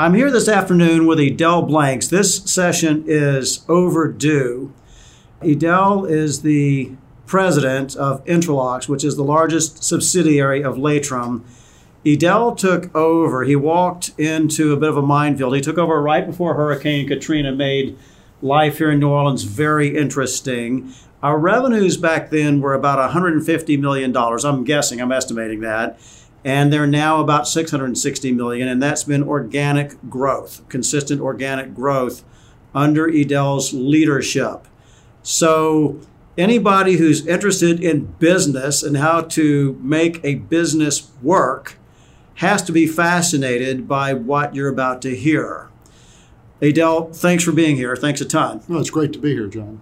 I'm here this afternoon with Edel Blanks. This session is overdue. Edel is the president of Intralox, which is the largest subsidiary of Laitram. Edel took over. He walked into a bit of a minefield. He took over right before Hurricane Katrina made life here in New Orleans very interesting. Our revenues back then were about $150 million. I'm guessing, I'm estimating that and they're now about 660 million and that's been organic growth consistent organic growth under edel's leadership. So anybody who's interested in business and how to make a business work has to be fascinated by what you're about to hear. Edel thanks for being here. Thanks a ton. Well it's great to be here john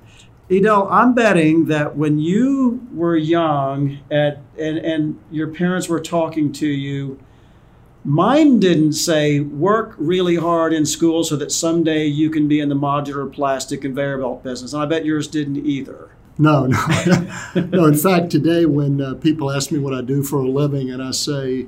Edel, I'm betting that when you were young at and, and your parents were talking to you, mine didn't say work really hard in school so that someday you can be in the modular plastic conveyor belt business. And I bet yours didn't either. No, no. no, in fact, today when uh, people ask me what I do for a living and I say,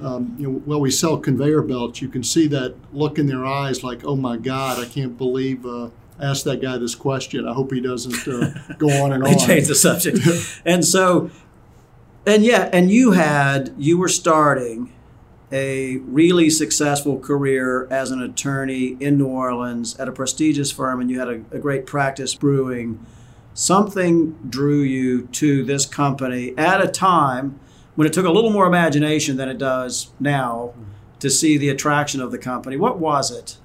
um, you know, well, we sell conveyor belts, you can see that look in their eyes like, oh my God, I can't believe. Uh, ask that guy this question. I hope he doesn't uh, go on and on. Change the subject. and so, and yeah, and you had you were starting a really successful career as an attorney in New Orleans at a prestigious firm, and you had a, a great practice brewing. Something drew you to this company at a time when it took a little more imagination than it does now to see the attraction of the company. What was it?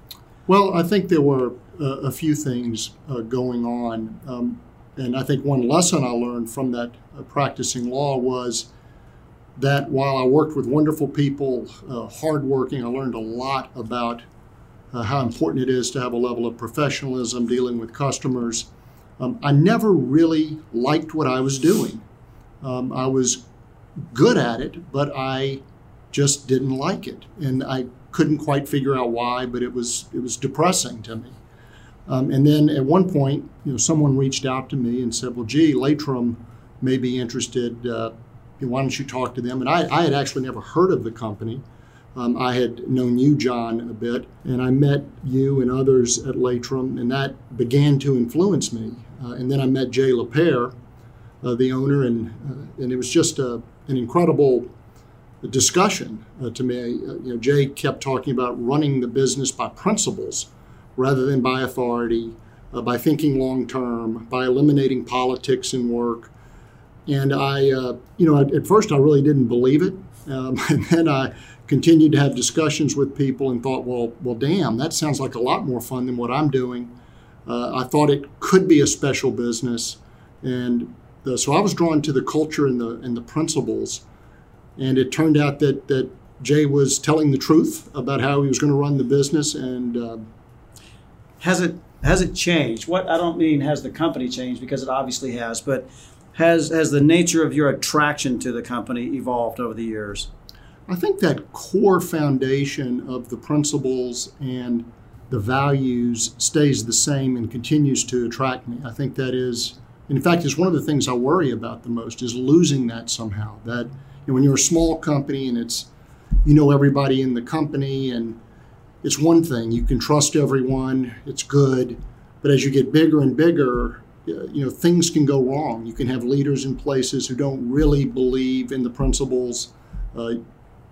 Well, I think there were a few things uh, going on. Um, and I think one lesson I learned from that uh, practicing law was that while I worked with wonderful people, uh, hardworking, I learned a lot about uh, how important it is to have a level of professionalism dealing with customers. Um, I never really liked what I was doing. Um, I was good at it, but I just didn't like it, and I couldn't quite figure out why. But it was it was depressing to me. Um, and then at one point, you know, someone reached out to me and said, "Well, gee, Laitram may be interested. Uh, why don't you talk to them?" And I, I had actually never heard of the company. Um, I had known you, John, a bit, and I met you and others at Laitram, and that began to influence me. Uh, and then I met Jay Lapeyre, uh, the owner, and uh, and it was just a, an incredible discussion uh, to me. Uh, you know, Jay kept talking about running the business by principles rather than by authority, uh, by thinking long term, by eliminating politics in work. And I, uh, you know, at, at, first I really didn't believe it. Um, and then I continued to have discussions with people and thought, well, well, damn, that sounds like a lot more fun than what I'm doing. Uh, I thought it could be a special business, and the, so I was drawn to the culture and the and the principles. And it turned out that that Jay was telling the truth about how he was going to run the business, and uh, has it has it changed? What I don't mean has the company changed because it obviously has, but has has the nature of your attraction to the company evolved over the years? I think that core foundation of the principles and the values stays the same and continues to attract me. I think that is, in fact, is one of the things I worry about the most is losing that somehow. That you know, when you're a small company and it's you know everybody in the company and it's one thing. You can trust everyone. It's good. But as you get bigger and bigger you know things can go wrong. You can have leaders in places who don't really believe in the principles. Uh,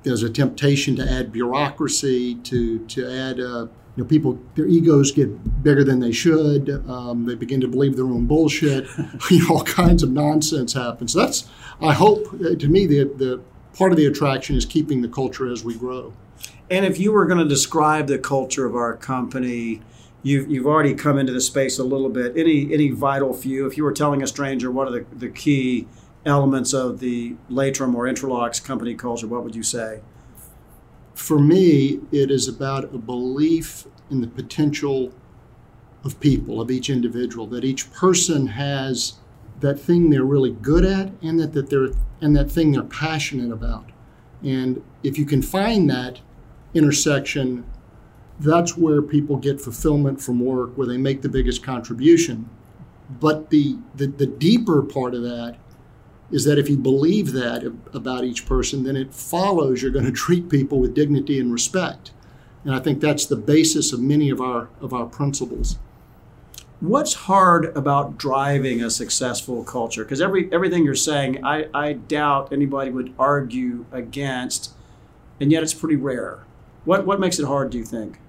there's a temptation to add bureaucracy to to add uh, you know people their egos get bigger than they should. Um, they begin to believe their own bullshit. You know all kinds of nonsense happens. So that's i hope uh, to me the, the part of the attraction is keeping the culture as we grow and if you were going to describe the culture of our company, you've, you've already come into the space a little bit. Any any vital few? If you were telling a stranger what are the, the key elements of the Laitram or Intralox company culture, what would you say? For me, it is about a belief in the potential of people, of each individual, that each person has that thing they're really good at and that, that they're and that thing they're passionate about. And if you can find that intersection, that's where people get fulfillment from work, where they make the biggest contribution. But the, the, the deeper part of that is that if you believe that about each person, then it follows you're going to treat people with dignity and respect. And I think that's the basis of many of our of our principles. What's hard about driving a successful culture? Because every everything you're saying, I, I doubt anybody would argue against, and yet it's pretty rare. What what makes it hard? Do you think?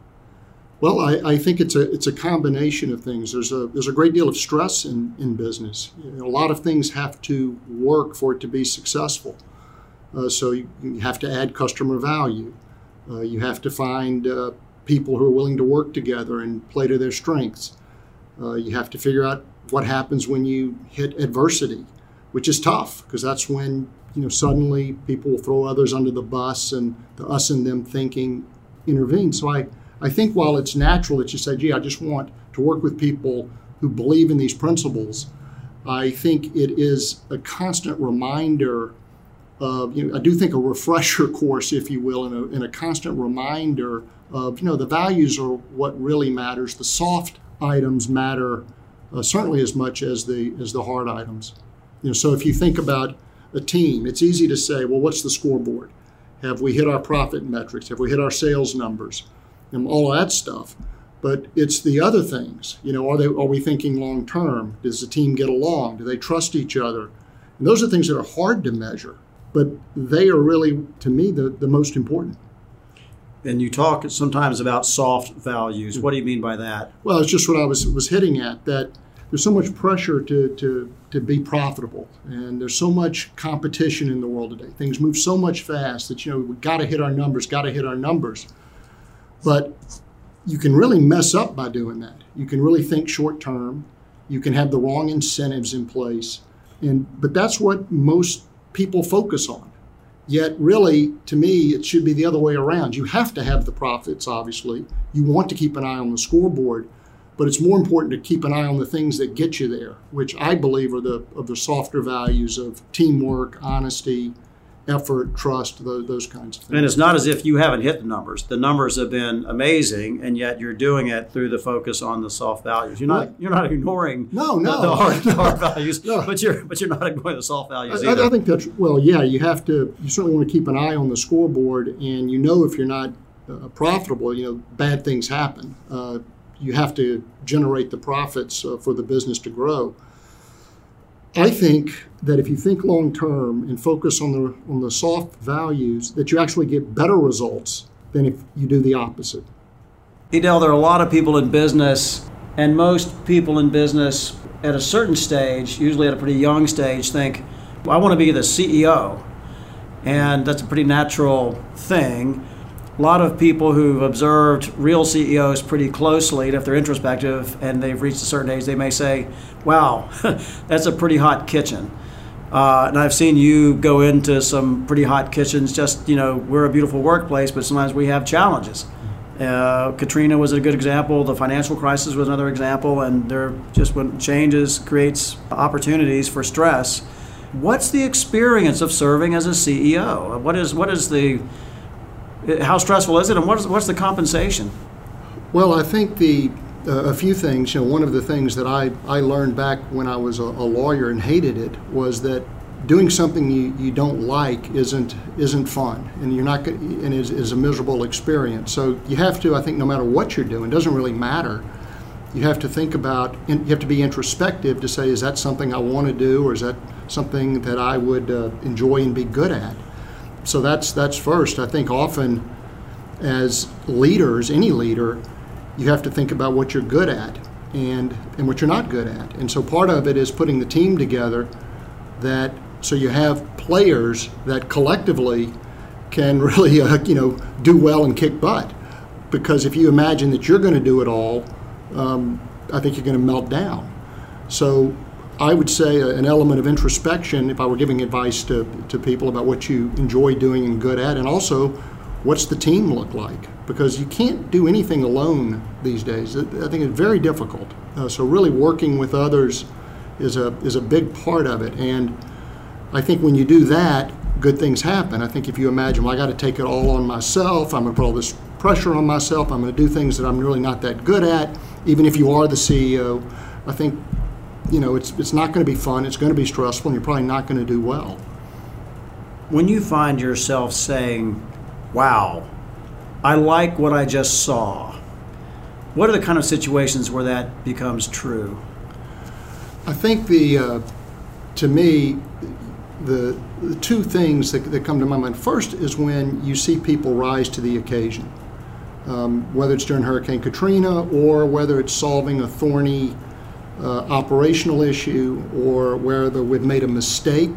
Well, I, I think it's a it's a combination of things. There's a there's a great deal of stress in in business. You know, a lot of things have to work for it to be successful. Uh, so you, you, have to add customer value. Uh, you have to find uh, people who are willing to work together and play to their strengths. Uh, you have to figure out what happens when you hit adversity, which is tough because that's when you know suddenly people will throw others under the bus and the us and them thinking intervene. So I, I think while it's natural that you say, gee, I just want to work with people who believe in these principles, I think it is a constant reminder of, you know, I do think a refresher course, if you will, and a, and a constant reminder of, you know, the values are what really matters. The soft items matter uh, certainly as much as the as the hard items. You know, so if you think about a team, it's easy to say, well, what's the scoreboard? Have we hit our profit metrics? Have we hit our sales numbers? And all that stuff. But it's the other things. You know, are they are we thinking long term? Does the team get along? Do they trust each other? And those are things that are hard to measure, but they are really, to me, the, the most important and you talk sometimes about soft values. What do you mean by that? Well, it's just what I was was hitting at that there's so much pressure to, to, to be profitable and there's so much competition in the world today. Things move so much fast that you know we got to hit our numbers got to hit our numbers. But you can really mess up by doing that. You can really think short term. You can have the wrong incentives in place. And but that's what most people focus on. Yet, really, to me, it should be the other way around. You have to have the profits, obviously. You want to keep an eye on the scoreboard, but it's more important to keep an eye on the things that get you there, which I believe are the of the softer values of teamwork, honesty, effort, trust, those, those kinds of things. And it's not as if you haven't hit the numbers. The numbers have been amazing, and yet you're doing it through the focus on the soft values. You're not you're not ignoring no no the, the hard, hard values, no. but you're but you're not ignoring the soft values I, I, think that's well, yeah. You have to. You certainly want to keep an eye on the scoreboard, and you know if you're not uh, profitable, you know bad things happen. Uh, you have to generate the profits uh, for the business to grow. I think that if you think long term and focus on the on the soft values, that you actually get better results than if you do the opposite. Edel, there are a lot of people in business, and most people in business at a certain stage, usually at a pretty young stage, think, well, I want to be the CEO. And that's a pretty natural thing a lot of people who've observed real CEOs pretty closely, and if they're introspective and they've reached a certain age, they may say, wow, that's a pretty hot kitchen. Uh, and I've seen you go into some pretty hot kitchens. Just, you know, we're a beautiful workplace, but sometimes we have challenges. Uh, Katrina was a good example. The financial crisis was another example. And there just when changes creates opportunities for stress. What's the experience of serving as a CEO? What is what is the how stressful is it, and what's what's the compensation? Well, I think the uh, a few things. You know, one of the things that I, I learned back when I was a, a lawyer and hated it was that doing something you, you don't like isn't isn't fun, and you're not and is, is a miserable experience. So you have to, I think, no matter what you're doing, it doesn't really matter. You have to think about, you have to be introspective to say, is that something I want to do, or is that something that I would uh, enjoy and be good at? So that's that's first. I think often as leaders, any leader, you have to think about what you're good at and and what you're not good at. And so part of it is putting the team together that so you have players that collectively can really uh, you know do well and kick butt. Because if you imagine that you're going to do it all, um, I think you're going to melt down. So I would say an element of introspection if I were giving advice to, to people about what you enjoy doing and good at, and also what's the team look like? Because you can't do anything alone these days. I think it's very difficult. Uh, so really working with others is a is a big part of it. And I think when you do that, good things happen. I think if you imagine, well, I got to take it all on myself. I'm going to put all this pressure on myself. I'm going to do things that I'm really not that good at. Even if you are the CEO, I think you know, it's, it's not going to be fun, it's going to be stressful, and you're probably not going to do well. When you find yourself saying, wow, I like what I just saw. What are the kind of situations where that becomes true? I think the, uh, to me, the, the two things that, that come to my mind. First is when you see people rise to the occasion, um, whether it's during Hurricane Katrina or whether it's solving a thorny uh, operational issue or whether we've made a mistake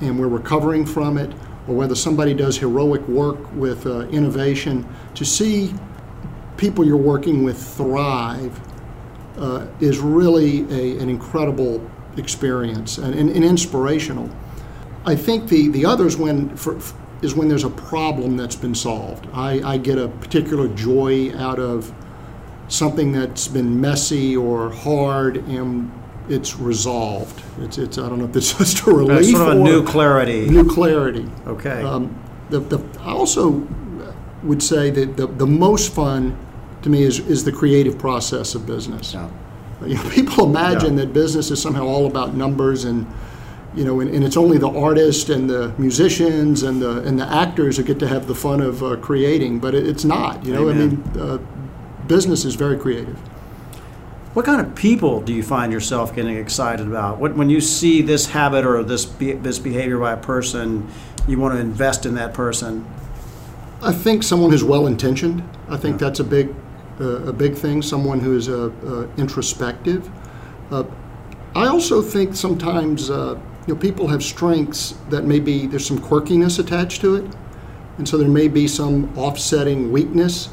and we're recovering from it or whether somebody does heroic work with uh, innovation. To see people you're working with thrive uh, is really a, an incredible experience and, and, and, inspirational. I think the, the others when for, is when there's a problem that's been solved. I, I get a particular joy out of something that's been messy or hard and it's resolved. It's, it's I don't know if it's just a relief That's sort of a new clarity. new clarity. Okay. Um, the, the, I also would say that the, the most fun to me is, is the creative process of business. Yeah. You know, people imagine Yeah. that business is somehow all about numbers and you know, and, and it's only the artists and the musicians and the and the actors who get to have the fun of uh, creating, but it, it's not. You know, I mean, uh, business is very creative. What kind of people do you find yourself getting excited about? What, when you see this habit or this be, this behavior by a person, you want to invest in that person. I think someone who's well intentioned. I think that's a big, uh, a big thing. Someone who is uh, uh, introspective. Uh, I also think sometimes uh, you know people have strengths that maybe there's some quirkiness attached to it, and so there may be some offsetting weakness.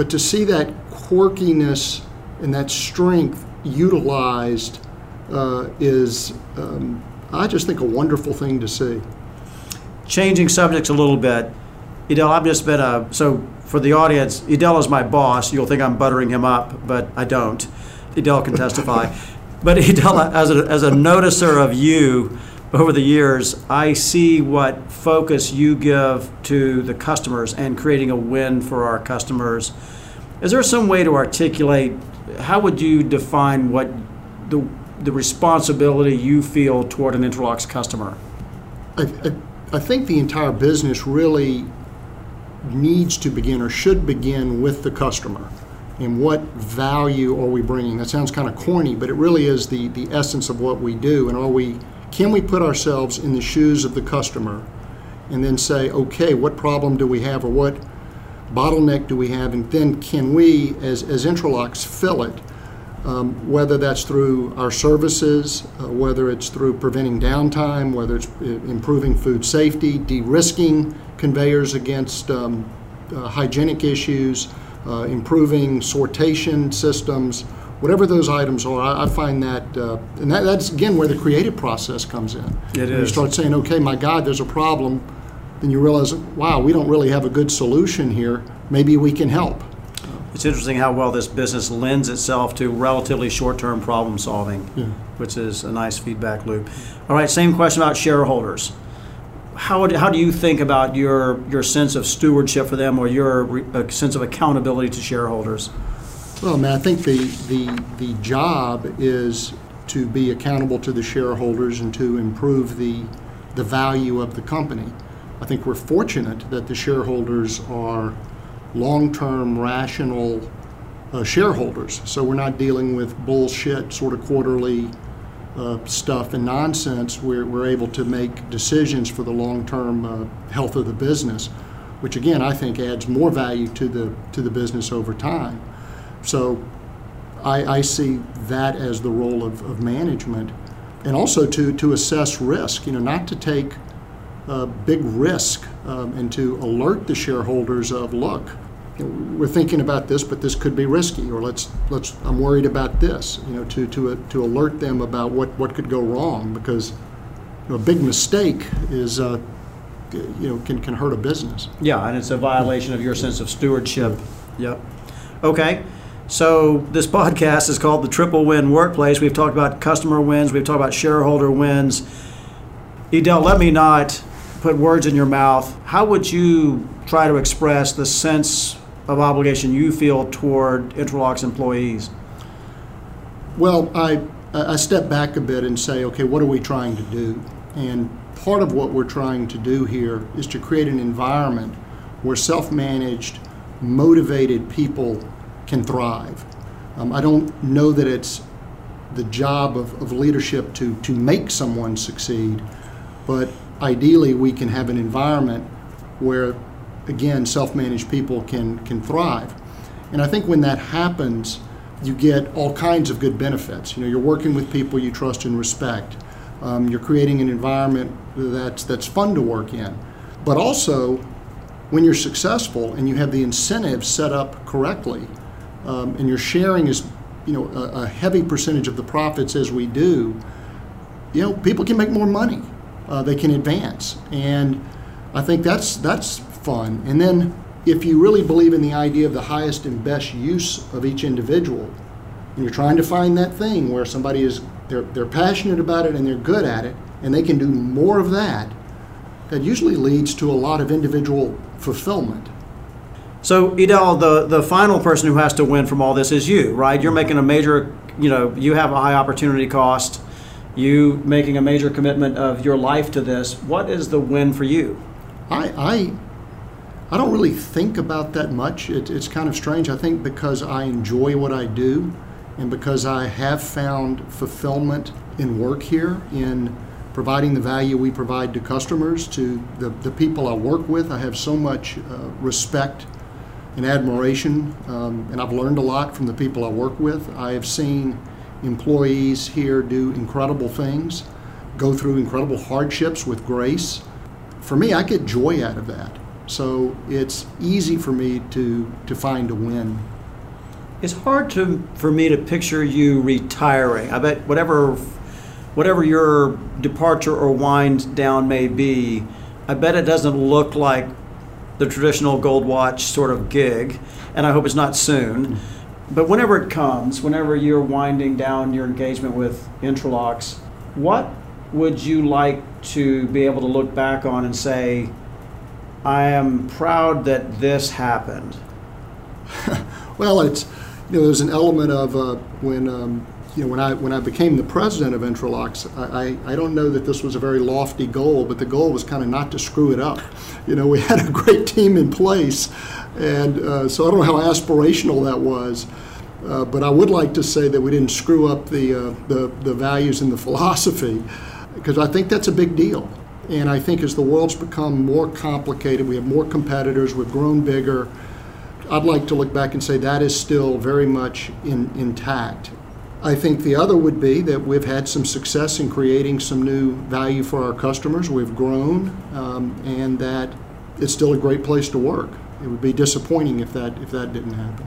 But to see that quirkiness and that strength utilized uh, is, um, I just think, a wonderful thing to see. Changing subjects a little bit, Edel, I've just been a so for the audience. Edel is my boss. You'll think I'm buttering him up, but I don't. Edel can testify. but Edel, as a, as a noticer of you over the years, I see what focus you give to the customers and creating a win for our customers. Is there some way to articulate? How would you define what the the responsibility you feel toward an Intralox customer? I, I, I think the entire business really needs to begin or should begin with the customer and what value are we bringing that sounds kind of corny but it really is the, the essence of what we do and are we can we put ourselves in the shoes of the customer and then say okay what problem do we have or what bottleneck do we have? And then can we as, as Intralox fill it um, whether that's through our services, uh, whether it's through preventing downtime, whether it's uh, improving food safety, de-risking conveyors against um, uh, hygienic issues, uh, improving sortation systems, whatever those items are, I, I find that, uh, and that, that's again where the creative process comes in. It When You start saying, okay, my God, there's a problem, then you realize, wow, we don't really have a good solution here. Maybe we can help. It's interesting how well this business lends itself to relatively short-term problem solving, which is a nice feedback loop. All right, same question about shareholders. How, would, how do you think about your, your sense of stewardship for them or your re- uh, sense of accountability to shareholders? Well, I mean, I think the, the, the job is to be accountable to the shareholders and to improve the, the value of the company. I think we're fortunate that the shareholders are long-term, rational uh, shareholders. So we're not dealing with bullshit, sort of quarterly uh, stuff and nonsense. We're, we're able to make decisions for the long-term uh, health of the business, which again I think adds more value to the to the business over time. So I, I see that as the role of, of management, and also to to assess risk. You know, not to take a big risk um, and to alert the shareholders of look you know, we're thinking about this but this could be risky or let's let's I'm worried about this you know to to to alert them about what what could go wrong because you know, a big mistake is uh, you know can can hurt a business Yeah, and it's a violation of your sense of stewardship. Yep. Okay. So this podcast is called the Triple Win Workplace. We've talked about customer wins. We've talked about shareholder wins. Edel, let me not put words in your mouth. How would you try to express the sense of obligation you feel toward Intralox employees? Well, I, I step back a bit and say, okay, what are we trying to do? And part of what we're trying to do here is to create an environment where self managed motivated people can thrive. Um, I don't know that it's the job of, of leadership to, to make someone succeed, but ideally we can have an environment where, again, self managed people can, can thrive. And I think when that happens, you get all kinds of good benefits. You know, you're working with people you trust and respect. Um, you're creating an environment that's that's fun to work in. But also, when you're successful and you have the incentives set up correctly, um, and you're sharing as you know a, a, heavy percentage of the profits as we do, you know people can make more money. Uh, they can advance, and I think that's that's fun. And then if you really believe in the idea of the highest and best use of each individual, and you're trying to find that thing where somebody is they're, they're passionate about it and they're good at it, and they can do more of that, that usually leads to a lot of individual fulfillment. So, Edel, the, the final person who has to win from all this is you, right? You're making a major, you know, you have a high opportunity cost, you making a major commitment of your life to this. What is the win for you? I, I I don't really think about that much. It, it's kind of strange. I think because I enjoy what I do and because I have found fulfillment in work here, in providing the value we provide to customers, to the, the people I work with, I have so much uh, respect and admiration, um, and I've learned a lot from the people I work with. I have seen employees here do incredible things, go through incredible hardships with grace. For me, I get joy out of that. So it's easy for me to, to find a win. It's hard to for me to picture you retiring. I bet whatever whatever your departure or wind down may be, I bet it doesn't look like the traditional gold watch sort of gig, and I hope it's not soon. But whenever it comes, whenever you're winding down your engagement with Intralox, what would you like to be able to look back on and say, I am proud that this happened. well, it's you know there's an element of uh, when um, you know when I when I became the president of Intralox, I, I, I don't know that this was a very lofty goal, but the goal was kind of not to screw it up. You know, we had a great team in place, and uh, so I don't know how aspirational that was. Uh, but I would like to say that we didn't screw up the, uh, the, the values and the philosophy, because I think that's a big deal. And I think as the world's become more complicated, we have more competitors, we've grown bigger. I'd like to look back and say that is still very much in, intact. I think the other would be that we've had some success in creating some new value for our customers. We've grown, um, and that it's still a great place to work. It would be disappointing if that if that didn't happen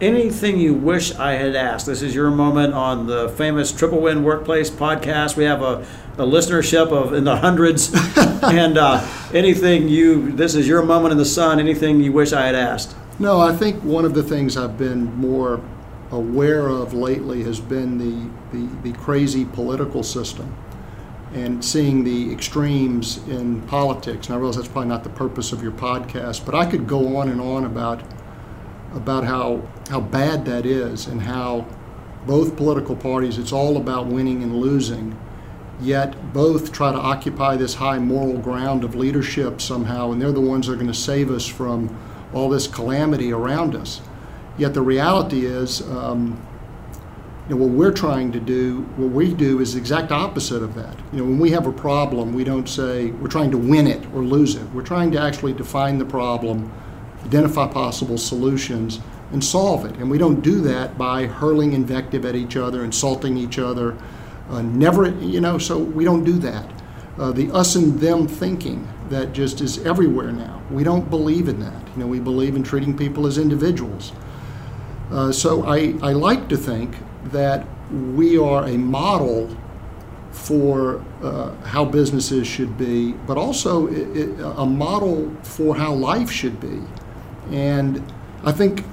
anything you wish I had asked. This is your moment on the famous Triple Win Workplace podcast. We have a, a listenership of in the hundreds, and uh, anything you this is your moment in the sun. Anything you wish I had asked. No, I think one of the things I've been more aware of lately has been the, the, the crazy political system and seeing the extremes in politics. And I realize that's probably not the purpose of your podcast, but I could go on and on about about how, how bad that is and how both political parties, it's all about winning and losing, yet both try to occupy this high moral ground of leadership somehow, and they're the ones that are going to save us from all this calamity around us. Yet the reality is, um, you know, what we're trying to do, what we do is the exact opposite of that. You know, when we have a problem, we don't say we're trying to win it or lose it. We're trying to actually define the problem identify possible solutions, and solve it. And we don't do that by hurling invective at each other, insulting each other. Uh, never, you know, so we don't do that. Uh, the us and them thinking that just is everywhere now. We don't believe in that. You know, we believe in treating people as individuals. Uh, so I, I like to think that we are a model for uh, how businesses should be, but also it, it, a model for how life should be. And I think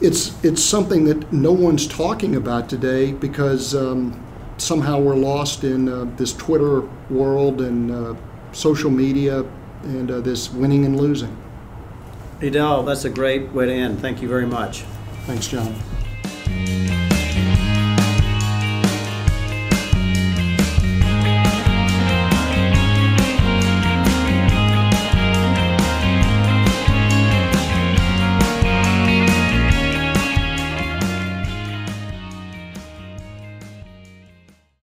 it's it's something that no one's talking about today because um, somehow we're lost in uh, this Twitter world and uh, social media and uh, this winning and losing. Edel, that's a great way to end. Thank you very much. Thanks, John.